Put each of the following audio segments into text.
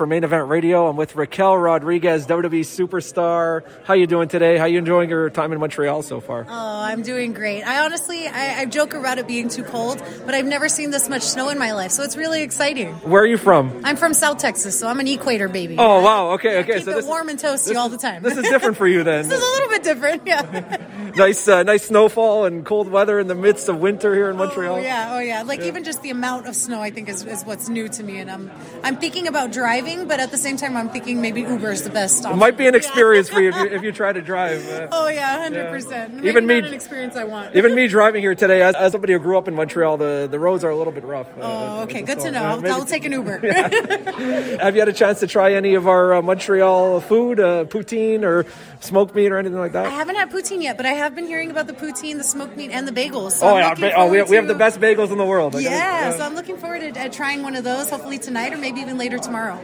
Ryan Ryder here for Main Event Radio. I'm with Raquel Rodriguez, WWE superstar. How you doing today? How you enjoying your time in Montreal so far? Oh, I'm doing great. I honestly, I, I joke about it being too cold, but I've never seen this much snow in my life, so it's really exciting. Where are you from? I'm from South Texas, so I'm an equator baby. Oh wow, okay, okay. Keep so it this warm and toasty all the time. this is different for you then. this is a little bit different, yeah. nice, uh, nice snowfall and cold weather in the midst of winter here in Montreal. Oh yeah, oh yeah. Like even just the amount of snow, I think is, is what's new to me, and I'm I'm thinking about driving, but at the same time, I'm thinking maybe Uber is the best. It might be an Yeah. experience for you if, you if you try to drive. Uh, Oh yeah, hundred percent. Maybe Even me- not an experience I want. even me driving here today, as, as somebody who grew up in Montreal, the, the roads are a little bit rough. uh, Oh, okay, good to know. Uh, I'll, maybe- I'll take an Uber. Have you had a chance to try any of our uh, Montreal food, uh, poutine or smoked meat or anything like that? I haven't had poutine yet, but I have been hearing about the poutine, the smoked meat, and the bagels. So Oh I'm yeah, oh, we have, we have the best bagels in the world. to- gotta- Yeah, uh, so I'm looking forward to uh, trying one of those, hopefully tonight or maybe even later tomorrow.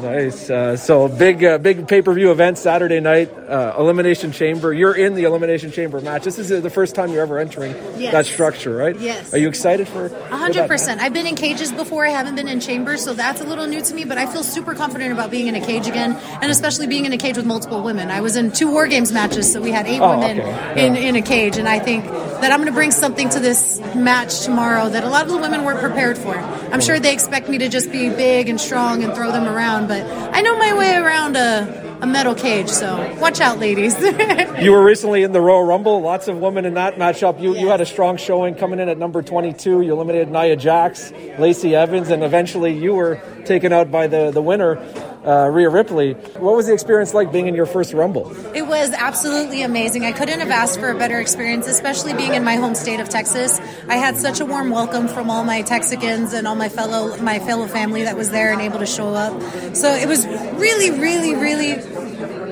Nice. Uh, so big, uh, big pay per view event Saturday night. Uh, Elimination Chamber. You're in the Elimination Chamber match. This is the first time you're ever entering Yes. that structure, right? Yes. Are you excited for? hundred percent. I've been in cages before. I haven't been in chambers, so that's a little new to me. But I feel super confident about being in a cage again, and especially being in a cage with multiple women. I was in two war games matches, so we had eight Oh, women okay. in, Yeah. in a cage, and I think that I'm going to bring something to this match tomorrow that a lot of the women weren't prepared for. I'm sure they expect me to just be big and strong and throw them around, but I know my way around a. A metal cage, so watch out, ladies. You were recently in the Royal Rumble. Lots of women in that matchup. You you had a strong showing coming in at number 22. You eliminated Nia Jax, Lacey Evans, and eventually you were taken out by the the winner, uh, Rhea Ripley. What was the experience like being in your first Rumble? It was absolutely amazing. I couldn't have asked for a better experience, especially being in my home state of Texas. I had such a warm welcome from all my Texicans and all my fellow my fellow family that was there and able to show up. So it was really, really, really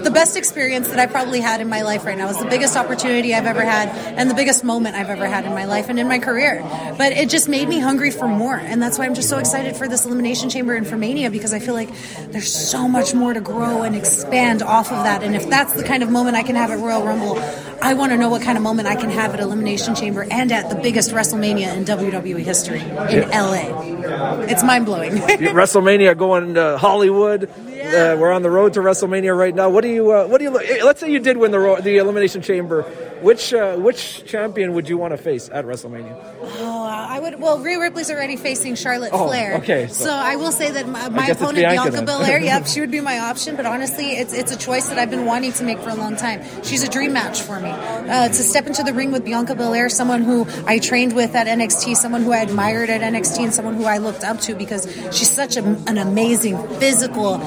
the best experience that I probably had in my life right now. It was the biggest opportunity I've ever had and the biggest moment I've ever had in my life and in my career. But it just made me hungry for more. And that's why I'm just so excited for this Elimination Chamber and for Mania because I feel like there's so much more to grow and expand off of that. And if that's the kind of moment I can have at Royal Rumble, I want to know what kind of moment I can have at Elimination Chamber and at the biggest WrestleMania in WWE history in LA. It's mind blowing. WrestleMania going to Hollywood. Uh, we're on the road to WrestleMania right now. What do you uh, what do you Let's say you did win the Ro- the Elimination Chamber. Which uh, which champion would you want to face at WrestleMania? Oh, I would. Well, Rhea Ripley's already facing Charlotte Oh, Flair. okay, So, so- I will say that my, my opponent Bianca Bianca. Belair, yep, she would be my option. But honestly, it's it's a choice that I've been wanting to make for a long time. She's a dream match for me. Uh, to step into the ring with Bianca Belair, someone who I trained with at NXT, someone who I admired at NXT, and someone who I looked up to because she's such a, an amazing physical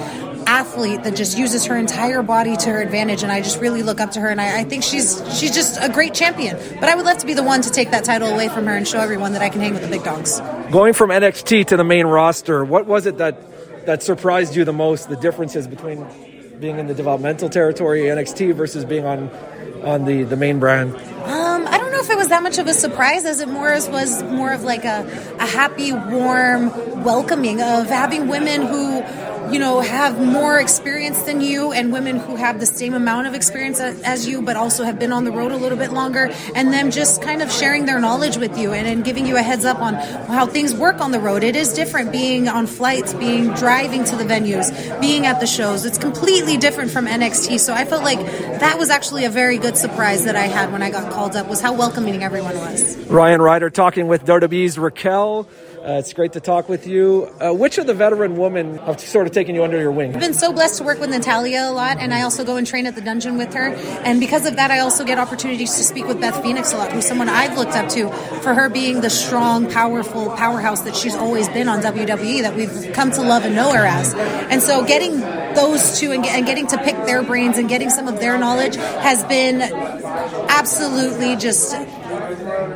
athlete that just uses her entire body to her advantage and I just really look up to her and I, I think she's she's just a great champion but I would love to be the one to take that title away from her and show everyone that I can hang with the big dogs Going from NXT to the main roster, what was it that that surprised you the most? The differences between being in the developmental territory NXT versus being on on the the main brand. Um, I don't know if it was that much of a surprise as it more as was more of like a, a happy, warm welcoming of having women who, you know, have more experience than you and women who have the same amount of experience as you, but also have been on the road a little bit longer, and them just kind of sharing their knowledge with you and, and giving you a heads up on how things work on the road. It is different being on flights, being driving to the venues, being at the shows. It's completely different from NXT. So I felt like that was actually a very good surprise that I had when I got called up was how welcoming everyone was. Ryan Ryder talking with WWE's Raquel. Uh, it's great to talk with you. Uh, which of the veteran women have sort of taken you under your wing? I've been so blessed to work with Natalya a lot, and I also go and train at the dungeon with her. And because of that, I also get opportunities to speak with Beth Phoenix a lot, who's someone I've looked up to for her being the strong, powerful powerhouse that she's always been on WWE, that we've come to love and know her as. And so getting those two and, and getting to pick their brains and getting some of their knowledge has been absolutely just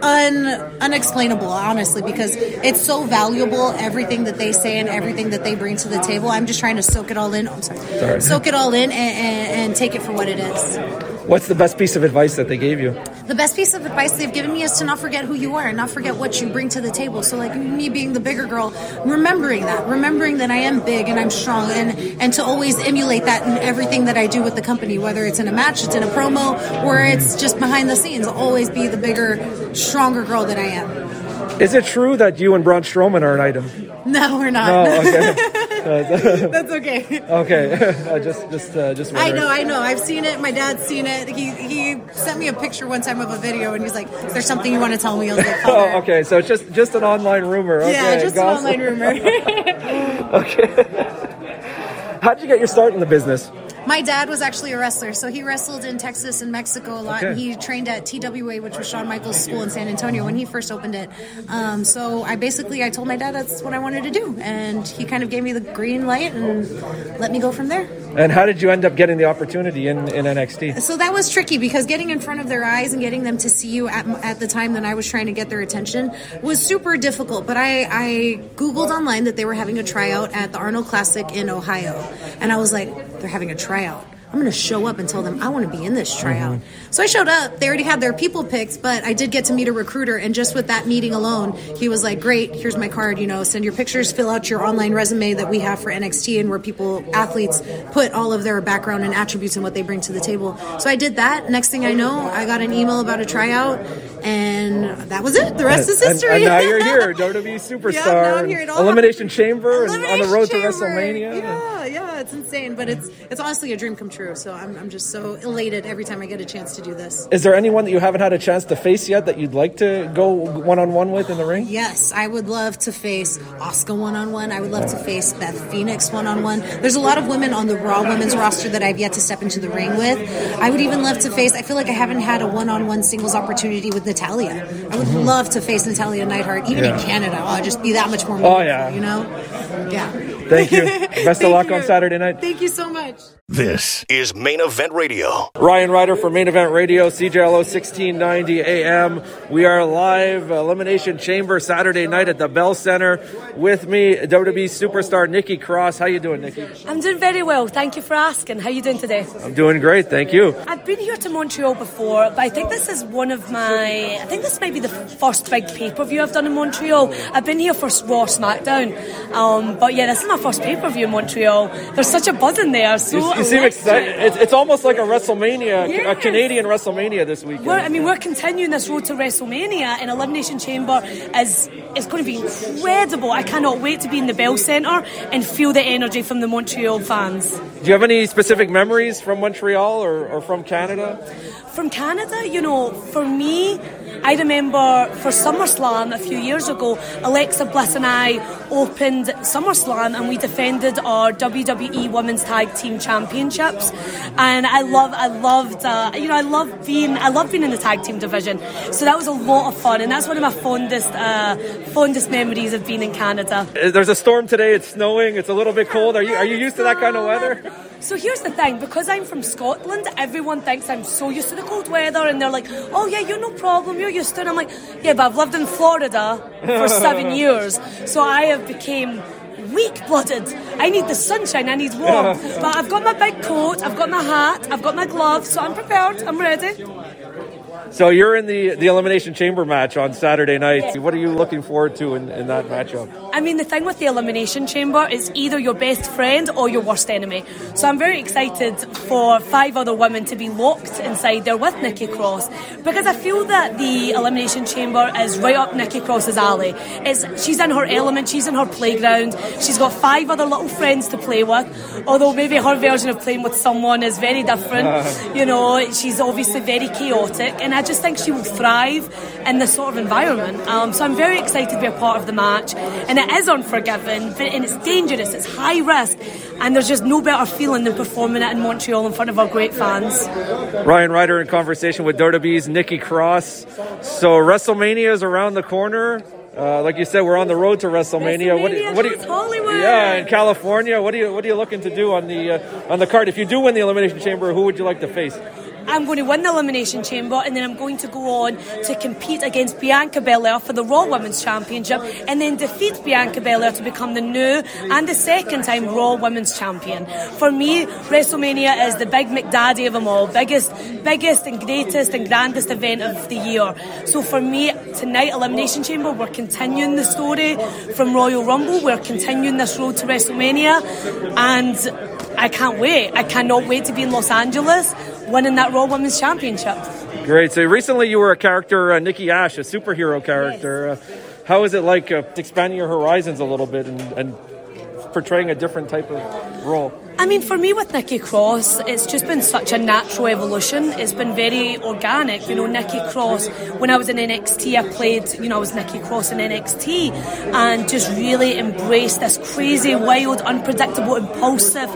un unexplainable honestly because it's so valuable everything that they say and everything that they bring to the table. I'm just trying to soak it all in. I'm sorry, Sorry. soak it all in and, and, and take it for what it is What's the best piece of advice that they gave you? the best piece of advice they've given me is to not forget who you are and not forget what you bring to the table. So, like me being the bigger girl, remembering that, remembering that I am big and I'm strong, and and to always emulate that in everything that I do with the company, whether it's in a match, it's in a promo, or it's just behind the scenes. Always be the bigger, stronger girl that I am. Is it true that you and Braun Strowman are an item? No, we're not. Oh, okay. That's okay. okay, just just uh, just. I know, I know. I've seen it. My dad's seen it. He he sent me a picture one time of a video, and he's like, "Is there something you want to tell me?" Like, "Oh, okay." So it's just just an online rumor. Okay, yeah, just gossip. an online rumor. okay. How did you get your start in the business? My dad was actually a wrestler, so he wrestled in Texas and Mexico a lot. Okay. And he trained at TWA, which was Shawn Michaels' school in San Antonio when he first opened it. Um, so I basically I told my dad that's what I wanted to do, and he kind of gave me the green light and let me go from there. And how did you end up getting the opportunity in, in NXT? So that was tricky because getting in front of their eyes and getting them to see you at, at the time that I was trying to get their attention was super difficult. But I, I Googled online that they were having a tryout at the Arnold Classic in Ohio. And I was like, they're having a tryout. I'm going to show up and tell them I want to be in this tryout. Mm-hmm. So I showed up. They already had their people picked, but I did get to meet a recruiter. And just with that meeting alone, he was like, Great, here's my card. You know, send your pictures, fill out your online resume that we have for NXT and where people, athletes, put all of their background and attributes and what they bring to the table. So I did that. Next thing I know, I got an email about a tryout, and that was it. The rest is history. And, and now you're here, WWE superstar, yeah, Elimination Chamber, Elimination and on the road Chamber. to WrestleMania. Yeah, yeah, it's insane, but it's it's honestly a dream come true. So I'm, I'm just so elated every time I get a chance to do this. Is there anyone that you haven't had a chance to face yet that you'd like to go one on one with in the ring? Yes, I would love to face Asuka one on one. I would love to face Beth Phoenix one on one. There's a lot of women on the Raw women's roster that I've yet to step into the ring with. I would even love to face. I feel like I haven't had a one on one singles opportunity with Natalya. I would mm-hmm. love to face Natalya Neidhart, even yeah. in Canada. Oh, I'll just be that much more. Oh yeah, you know. Yeah. Thank you. Best of luck you. on Saturday night. Thank you so much. This is Main Event Radio. Ryan Ryder for Main Event Radio, CJLO 1690 AM. We are live, Elimination Chamber, Saturday night at the Bell Center. With me, WWE superstar Nikki Cross. How you doing, Nikki? I'm doing very well. Thank you for asking. How you doing today? I'm doing great. Thank you. I've been here to Montreal before, but I think this is one of my. I think this might be the first big pay per view I've done in Montreal. I've been here for Raw SmackDown, um, but yeah, this is my first pay per view in Montreal. There's such a buzz in there. So you seem excited. It's, it's almost like a WrestleMania, yes. a Canadian WrestleMania this weekend. We're, I mean, we're continuing this road to WrestleMania, and Elimination Chamber is is going to be incredible. I cannot wait to be in the Bell Centre and feel the energy from the Montreal fans. Do you have any specific memories from Montreal or, or from Canada? From Canada, you know, for me, I remember for SummerSlam a few years ago, Alexa Bliss and I opened SummerSlam and we defended our WWE Women's Tag Team Championships. And I love, I loved, uh, you know, I love being, I love being in the tag team division. So that was a lot of fun, and that's one of my fondest, uh, fondest memories of being in Canada. There's a storm today. It's snowing. It's a little bit cold. Are you, are you used to that kind of weather? So here's the thing, because I'm from Scotland, everyone thinks I'm so used to the cold weather, and they're like, "Oh yeah, you're no problem, you're used to it." And I'm like, "Yeah, but I've lived in Florida for seven years, so I have became." weak-blooded. I need the sunshine. I need warmth. but I've got my big coat. I've got my hat. I've got my gloves. So I'm prepared. I'm ready. So you're in the, the Elimination Chamber match on Saturday night. What are you looking forward to in, in that matchup? I mean, the thing with the Elimination Chamber is either your best friend or your worst enemy. So I'm very excited for five other women to be locked inside there with Nikki Cross because I feel that the Elimination Chamber is right up Nikki Cross's alley. It's, she's in her element, she's in her playground, she's got five other little friends to play with, although maybe her version of playing with someone is very different. you know, she's obviously very chaotic and I just think she will thrive in this sort of environment. Um, so I'm very excited to be a part of the match. And it is unforgiving, and it's dangerous, it's high risk, and there's just no better feeling than performing it in Montreal in front of our great fans. Ryan Ryder in conversation with WWE's Nikki Cross. So WrestleMania is around the corner. Uh, like you said, we're on the road to WrestleMania. WrestleMania what, do, what do you, Hollywood. Yeah, in California. What are you What are you looking to do on the uh, on the card? If you do win the Elimination Chamber, who would you like to face? I'm going to win the Elimination Chamber and then I'm going to go on to compete against Bianca Belair for the Raw Women's Championship and then defeat Bianca Belair to become the new and the second time Raw Women's Champion. For me, WrestleMania is the big McDaddy of them all, biggest, biggest and greatest and grandest event of the year. So for me, tonight, Elimination Chamber, we're continuing the story from Royal Rumble, we're continuing this road to WrestleMania and I can't wait. I cannot wait to be in Los Angeles winning that Raw Women's Championship. Great. So recently you were a character, uh, Nikki Ash, a superhero character. Yes. Uh, how is it like uh, expanding your horizons a little bit and, and portraying a different type of role? I mean, for me with Nikki Cross, it's just been such a natural evolution. It's been very organic. You know, Nikki Cross, when I was in NXT, I played, you know, I was Nikki Cross in NXT and just really embraced this crazy, wild, unpredictable, impulsive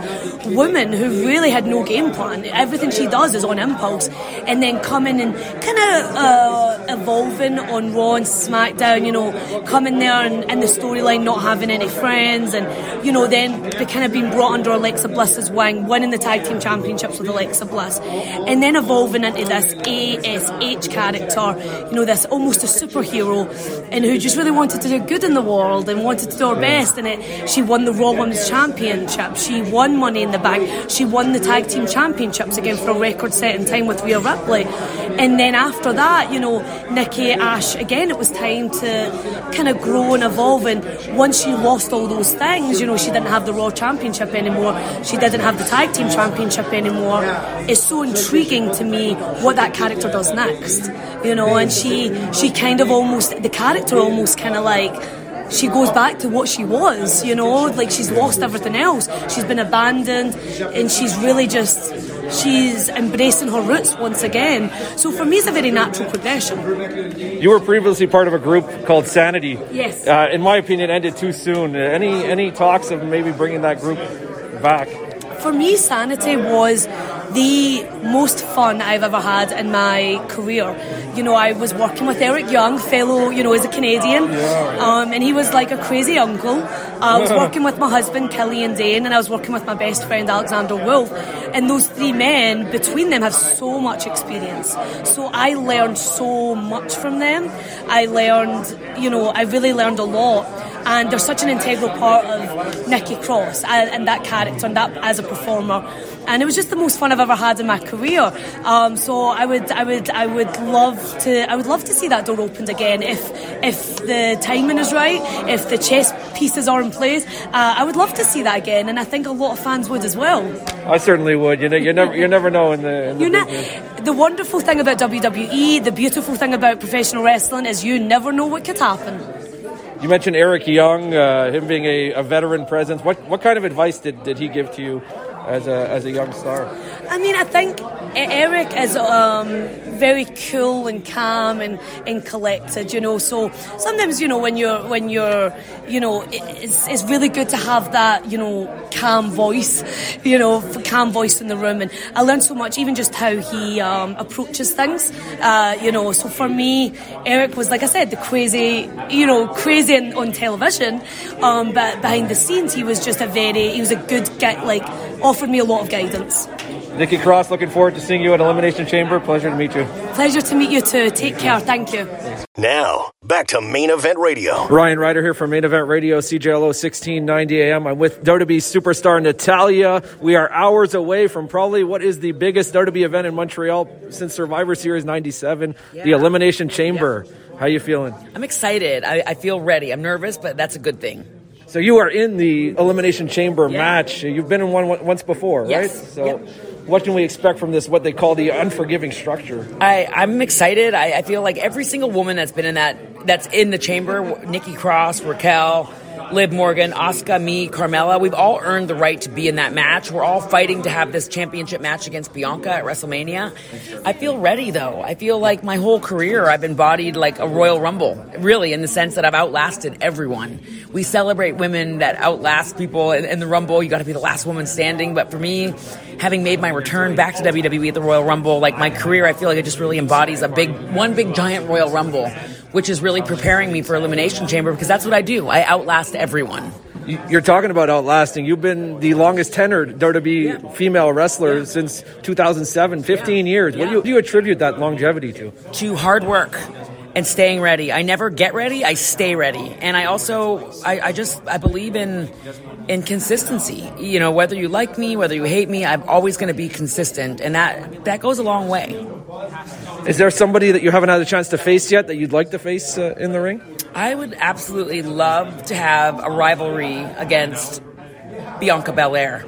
woman who really had no game plan. Everything she does is on impulse. And then coming and kind of uh, evolving on Raw and SmackDown, you know, coming there and in the storyline not having any friends and, you know, then kind of being brought under Alexa Bliss's wing, winning the tag team championships with Alexa Bliss, and then evolving into this ASH character, you know, this almost a superhero, and who just really wanted to do good in the world and wanted to do her best. And it, she won the Raw Women's Championship, she won Money in the Bank, she won the tag team championships again for a record-setting time with Rhea Ripley, and then after that, you know, Nikki Ash again, it was time to kind of grow and evolve. And once she lost all those things, you know, she didn't have the Raw Championship anymore she didn't have the tag team championship anymore. It's so intriguing to me what that character does next. You know, and she she kind of almost the character almost kind of like she goes back to what she was, you know, like she's lost everything else. She's been abandoned and she's really just she's embracing her roots once again. So for me, it's a very natural progression. You were previously part of a group called Sanity. Yes. Uh, in my opinion, ended too soon. Any any talks of maybe bringing that group back? For me, Sanity was the most fun I've ever had in my career. You know, I was working with Eric Young, fellow, you know, as a Canadian, um, and he was like a crazy uncle. I was working with my husband, Killian Dain, and I was working with my best friend, Alexander Wolfe. And those three men, between them, have so much experience. So I learned so much from them. I learned, you know, I really learned a lot and they're such an integral part of Nikki Cross and, and that character and that as a performer and it was just the most fun I've ever had in my career. Um, so I would, I would, I would love to, I would love to see that door opened again if, if the timing is right, if the chess pieces are in place. Uh, I would love to see that again, and I think a lot of fans would as well. I certainly would. You know, you never, you never know in the. In the you ne- the wonderful thing about WWE, the beautiful thing about professional wrestling is you never know what could happen. You mentioned Eric Young, uh, him being a, a, veteran presence. What what kind of advice did, did he give to you as a as a young star? I mean, I think Eric is um, very cool and calm and, and collected, you know. So sometimes, you know, when you're when you're, you know, it's, it's really good to have that, you know, calm voice, you know, calm voice in the room. And I learned so much, even just how he um, approaches things, uh, you know. So for me, Eric was, like I said, the crazy, you know, crazy on, on television, um, but behind the scenes, he was just a very, he was a good guy, like offered me a lot of guidance. Nikki Cross, looking forward to seeing you at Elimination Chamber. Pleasure to meet you. Pleasure to meet you too. Take care. Thank you. Now, back to Main Event Radio. Ryan Ryder here from Main Event Radio, CJLO 1690 AM. I'm with WWE superstar Natalya. We are hours away from probably what is the biggest WWE event in Montreal since Survivor Series 97, yeah. the Elimination Chamber. Yeah. How you feeling? I'm excited. I, I feel ready. I'm nervous, but that's a good thing. So you are in the Elimination Chamber yeah. match. You've been in one once before, yes. right? So yep. what can we expect from this? What they call the unforgiving structure? I, I'm excited. I, I feel like every single woman that's been in that that's in the chamber, Nikki Cross, Raquel, Liv Morgan, Asuka, me, Carmella, we've all earned the right to be in that match. We're all fighting to have this championship match against Bianca at WrestleMania. I feel ready though. I feel like my whole career I've embodied like a Royal Rumble, really, in the sense that I've outlasted everyone. We celebrate women that outlast people in, in the Rumble. You got to be the last woman standing. But for me, having made my return back to WWE at the Royal Rumble, like my career, I feel like it just really embodies a big, one big giant Royal Rumble which is really preparing me for Elimination Chamber because that's what I do. I outlast everyone. You're talking about outlasting. You've been the longest tenured WWE yeah. female wrestler yeah. since 2007, 15 yeah. years. What do, you, do you attribute that longevity to? To hard work and staying ready. I never get ready, I stay ready. And I also I, I, just I believe in in consistency. You know, whether you like me, whether you hate me, I'm always gonna be consistent and that that goes a long way. Is there somebody that you haven't had a chance to face yet that you'd like to face uh, in the ring? I would absolutely love to have a rivalry against Bianca Belair.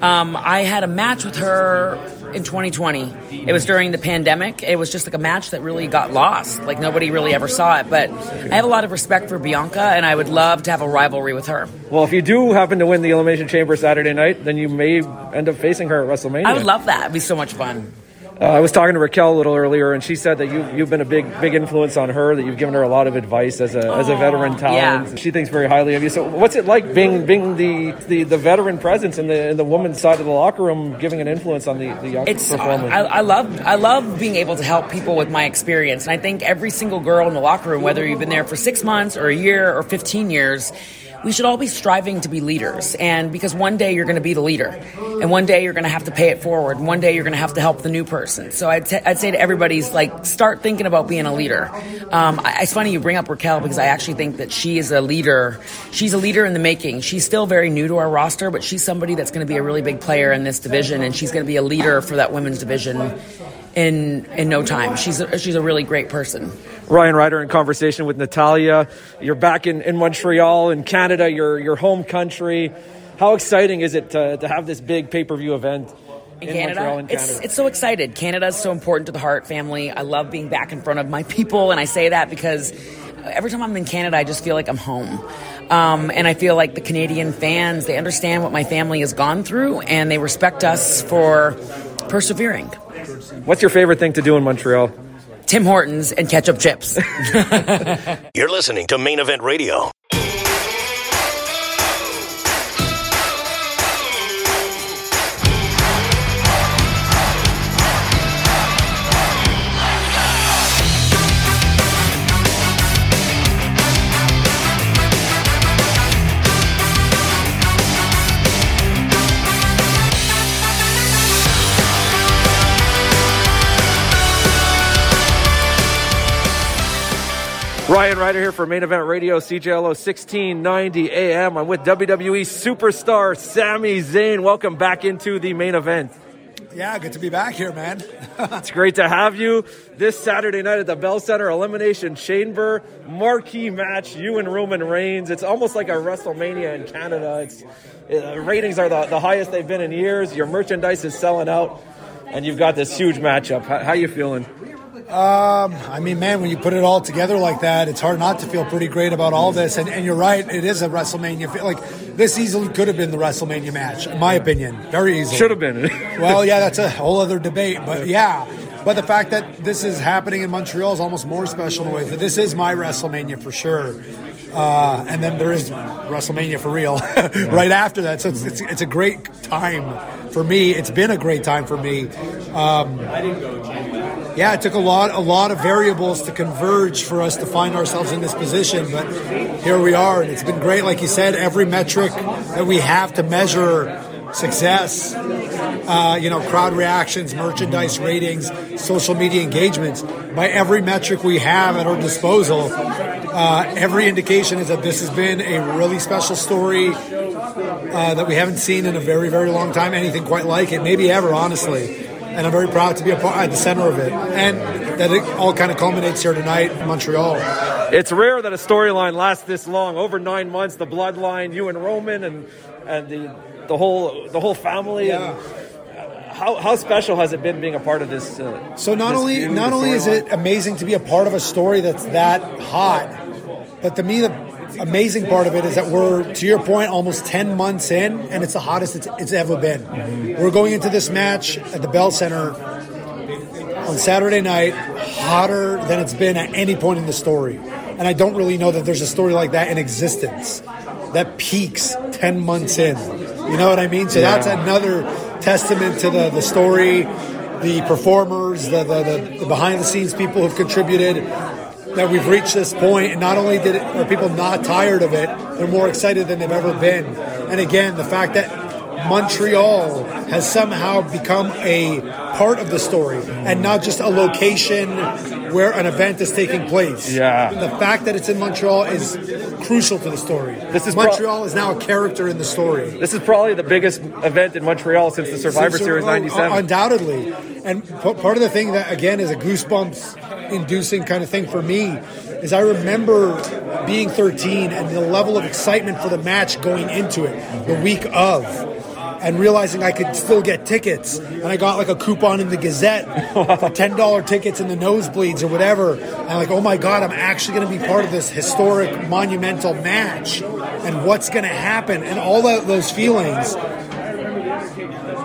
Um, I had a match with her in 2020. It was during the pandemic. It was just like a match that really got lost. Like nobody really ever saw it. But I have a lot of respect for Bianca, and I would love to have a rivalry with her. Well, if you do happen to win the Elimination Chamber Saturday night, then you may end up facing her at WrestleMania. I would love that. It'd be so much fun. Uh, I was talking to Raquel a little earlier, and she said that you you've been a big big influence on her. That you've given her a lot of advice as a as a veteran talent. yeah. She thinks very highly of you. So, what's it like being being the the, the veteran presence in the in the women's side of the locker room, giving an influence on the the young It's I. I love I love being able to help people with my experience, and I think every single girl in the locker room, whether you've been there for six months or a year or 15 years. We should all be striving to be leaders, and because one day you're going to be the leader, and one day you're going to have to pay it forward, and one day you're going to have to help the new person. So I'd, t- I'd say to everybody's like, start thinking about being a leader. Um, I, it's funny you bring up Raquel because I actually think that she is a leader. She's a leader in the making. She's still very new to our roster, but she's somebody that's going to be a really big player in this division, and she's going to be a leader for that women's division in in no time. She's a, she's a really great person. Ryan Ryder in conversation with Natalya. You're back in, in Montreal, in Canada, your your home country. How exciting is it to, to have this big pay per view event in, in Canada. Montreal, in It's Canada? it's so excited. Canada's so important to the Hart family. I love being back in front of my people, and I say that because every time I'm in Canada, I just feel like I'm home. Um, and I feel like the Canadian fans they understand what my family has gone through, and they respect us for persevering. What's your favorite thing to do in Montreal? Tim Hortons and ketchup chips. You're listening to Main Event Radio. Ryan Ryder here for Main Event Radio, CJLO 1690 AM. I'm with WWE superstar Sami Zayn. Welcome back into the main event. Yeah, good to be back here, man. It's great to have you this Saturday night at the Bell Center Elimination Chamber. Marquee match, you and Roman Reigns. It's almost like a WrestleMania in Canada. It's uh, ratings are the, the highest they've been in years. Your merchandise is selling out, and you've got this huge matchup. How, how you feeling? I mean, man, when you put it all together like that, it's hard not to feel pretty great about all this. And, and you're right, it is a WrestleMania. Feel Like this easily could have been the WrestleMania match, in my opinion, very easily. Should have been. Well, yeah, that's a whole other debate, but yeah. But the fact that this is happening in Montreal is almost more special in a way. This is my WrestleMania for sure. Uh, and then there is WrestleMania for real right after that. So it's, it's, it's a great time for me. It's been a great time for me. Um, yeah, it took a lot, a lot of variables to converge for us to find ourselves in this position, but here we are, and it's been great. Like you said, every metric that we have to measure success, uh, you know, crowd reactions, merchandise ratings, social media engagements, by every metric we have at our disposal, uh, every indication is that this has been a really special story uh, that we haven't seen in a very, very long time. Anything quite like it, maybe ever, honestly. And I'm very proud to be a part, at the center of it, and that it all kind of culminates here tonight in Montreal. It's rare that a storyline lasts this long, over nine months. The bloodline, you and Roman, and and the the whole the whole family. Yeah. And how, how special has it been being a part of this? Uh, So not this only not only is it amazing to be a part of a story that's that hot, but to me the amazing part of it is that we're to your point almost 10 months in and it's the hottest it's, it's ever been. We're going into this match at the Bell Center on Saturday night hotter than it's been at any point in the story. And I don't really know that there's a story like that in existence that peaks 10 months in. You know what I mean? So that's another testament to the, the story, the performers, the, the, the, the behind the scenes people who've contributed. That we've reached this point, and not only did it, are people not tired of it, they're more excited than they've ever been. And again, the fact that Montreal has somehow become a part of the story and not just a location where an event is taking place. Yeah. The fact that it's in Montreal is crucial to the story. This is pro- Montreal is now a character in the story. This is probably the biggest event in Montreal since the Survivor Since- Series oh, '97. Undoubtedly. And p- part of the thing that, again, is a goosebumps inducing kind of thing for me is I remember being 13 and the level of excitement for the match going into it the week of. And realizing I could still get tickets. And I got like a coupon in the Gazette for ten dollar tickets in the nosebleeds or whatever. And like, oh my god, I'm actually going to be part of this historic, monumental match. And what's going to happen? And all that, those feelings.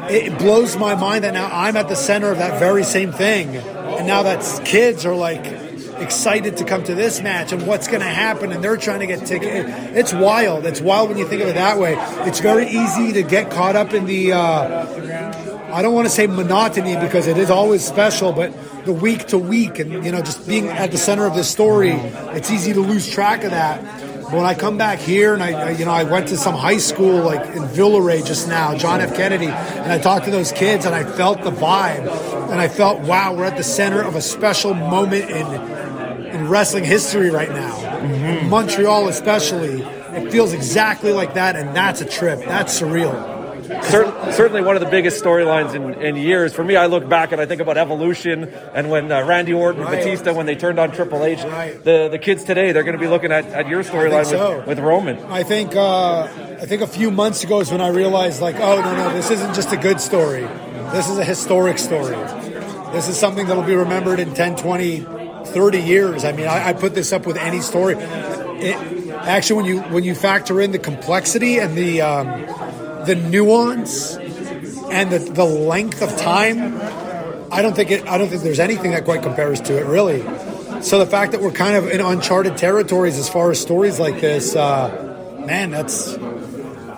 It blows my mind that now I'm at the center of that very same thing, and now that kids are like excited to come to this match and what's going to happen and they're trying to get tickets. It's wild. It's wild when you think of it that way. It's very easy to get caught up in the, uh, I don't want to say monotony because it is always special, but the week to week and, you know, just being at the center of the story, it's easy to lose track of that. But when I come back here and I, I, you know, I went to some high school like in Villeray just now, John F. Kennedy, and I talked to those kids and I felt the vibe, and I felt, wow, we're at the center of a special moment in in wrestling history right now. Mm-hmm. Montreal, especially, it feels exactly like that, and that's a trip. That's surreal. Cer- certainly one of the biggest storylines in, in, years. For me, I look back and I think about Evolution and when uh, Randy Orton right. Batista, when they turned on Triple H. Right. The the kids today, they're going to be looking at, at your storyline so. with, with, Roman. I think uh, I think a few months ago is when I realized, like, oh no no, this isn't just a good story. This is a historic story. This is something that'll be remembered in 10, 20, 30 years. I mean, I, I put this up with any story. It, actually, when you when you factor in the complexity and the um, the nuance and the, the length of time, I don't think it. I don't think there's anything that quite compares to it, really. So the fact that we're kind of in uncharted territories as far as stories like this, uh, man, that's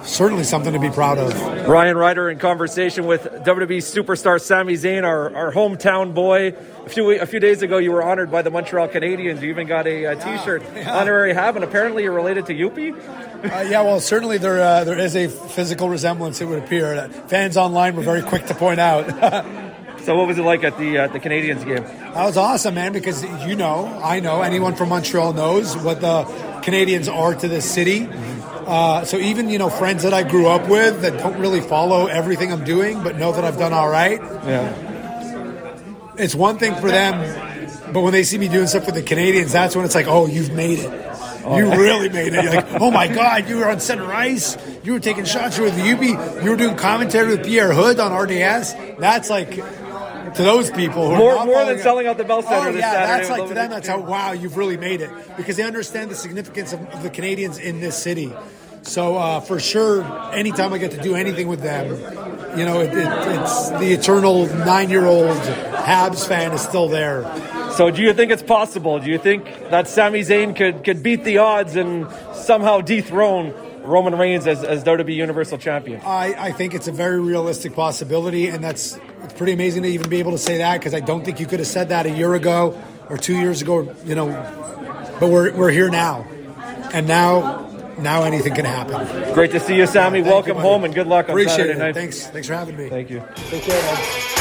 certainly something to be proud of. Ryan Ryder in conversation with WWE superstar Sami Zayn, our, our hometown boy. A few a few days ago, you were honored by the Montreal Canadiens. You even got a, a T-shirt yeah. honorary have, and apparently you're related to Youppi. Uh, yeah, well, certainly there uh, there is a physical resemblance. It would appear that fans online were very quick to point out. so, what was it like at the uh, the Canadiens game? That was awesome, man. Because you know, I know, anyone from Montreal knows what the Canadiens are to this city. Uh, so even you know friends that I grew up with that don't really follow everything I'm doing, but know that I've done all right. Yeah, it's one thing for them, but when they see me doing stuff with the Canadiens, that's when it's like, oh, you've made it. Oh, you really made it. You're like, oh my God, you were on center ice. You were taking shots. You were with the Youppi. You were doing commentary with Pierre Houde on RDS. That's like to those people more more than selling out the Bell Center. Oh yeah, that's like to them. That's how wow, you've really made it because they understand the significance of, of the Canadiens in this city. So uh, for sure, anytime I get to do anything with them, you know, it, it, it's the eternal nine-year-old Habs fan is still there. So do you think it's possible? Do you think that Sami Zayn could, could beat the odds and somehow dethrone Roman Reigns as, as WWE Universal Champion? I, I think it's a very realistic possibility, and that's it's pretty amazing to even be able to say that because I don't think you could have said that a year ago or two years ago, you know. But we're, we're here now. And now now anything can happen. Great to see you, Sami. Welcome you, home and good luck on Appreciate Saturday it. night. Thanks. Thanks for having me. Thank you. Take care, man.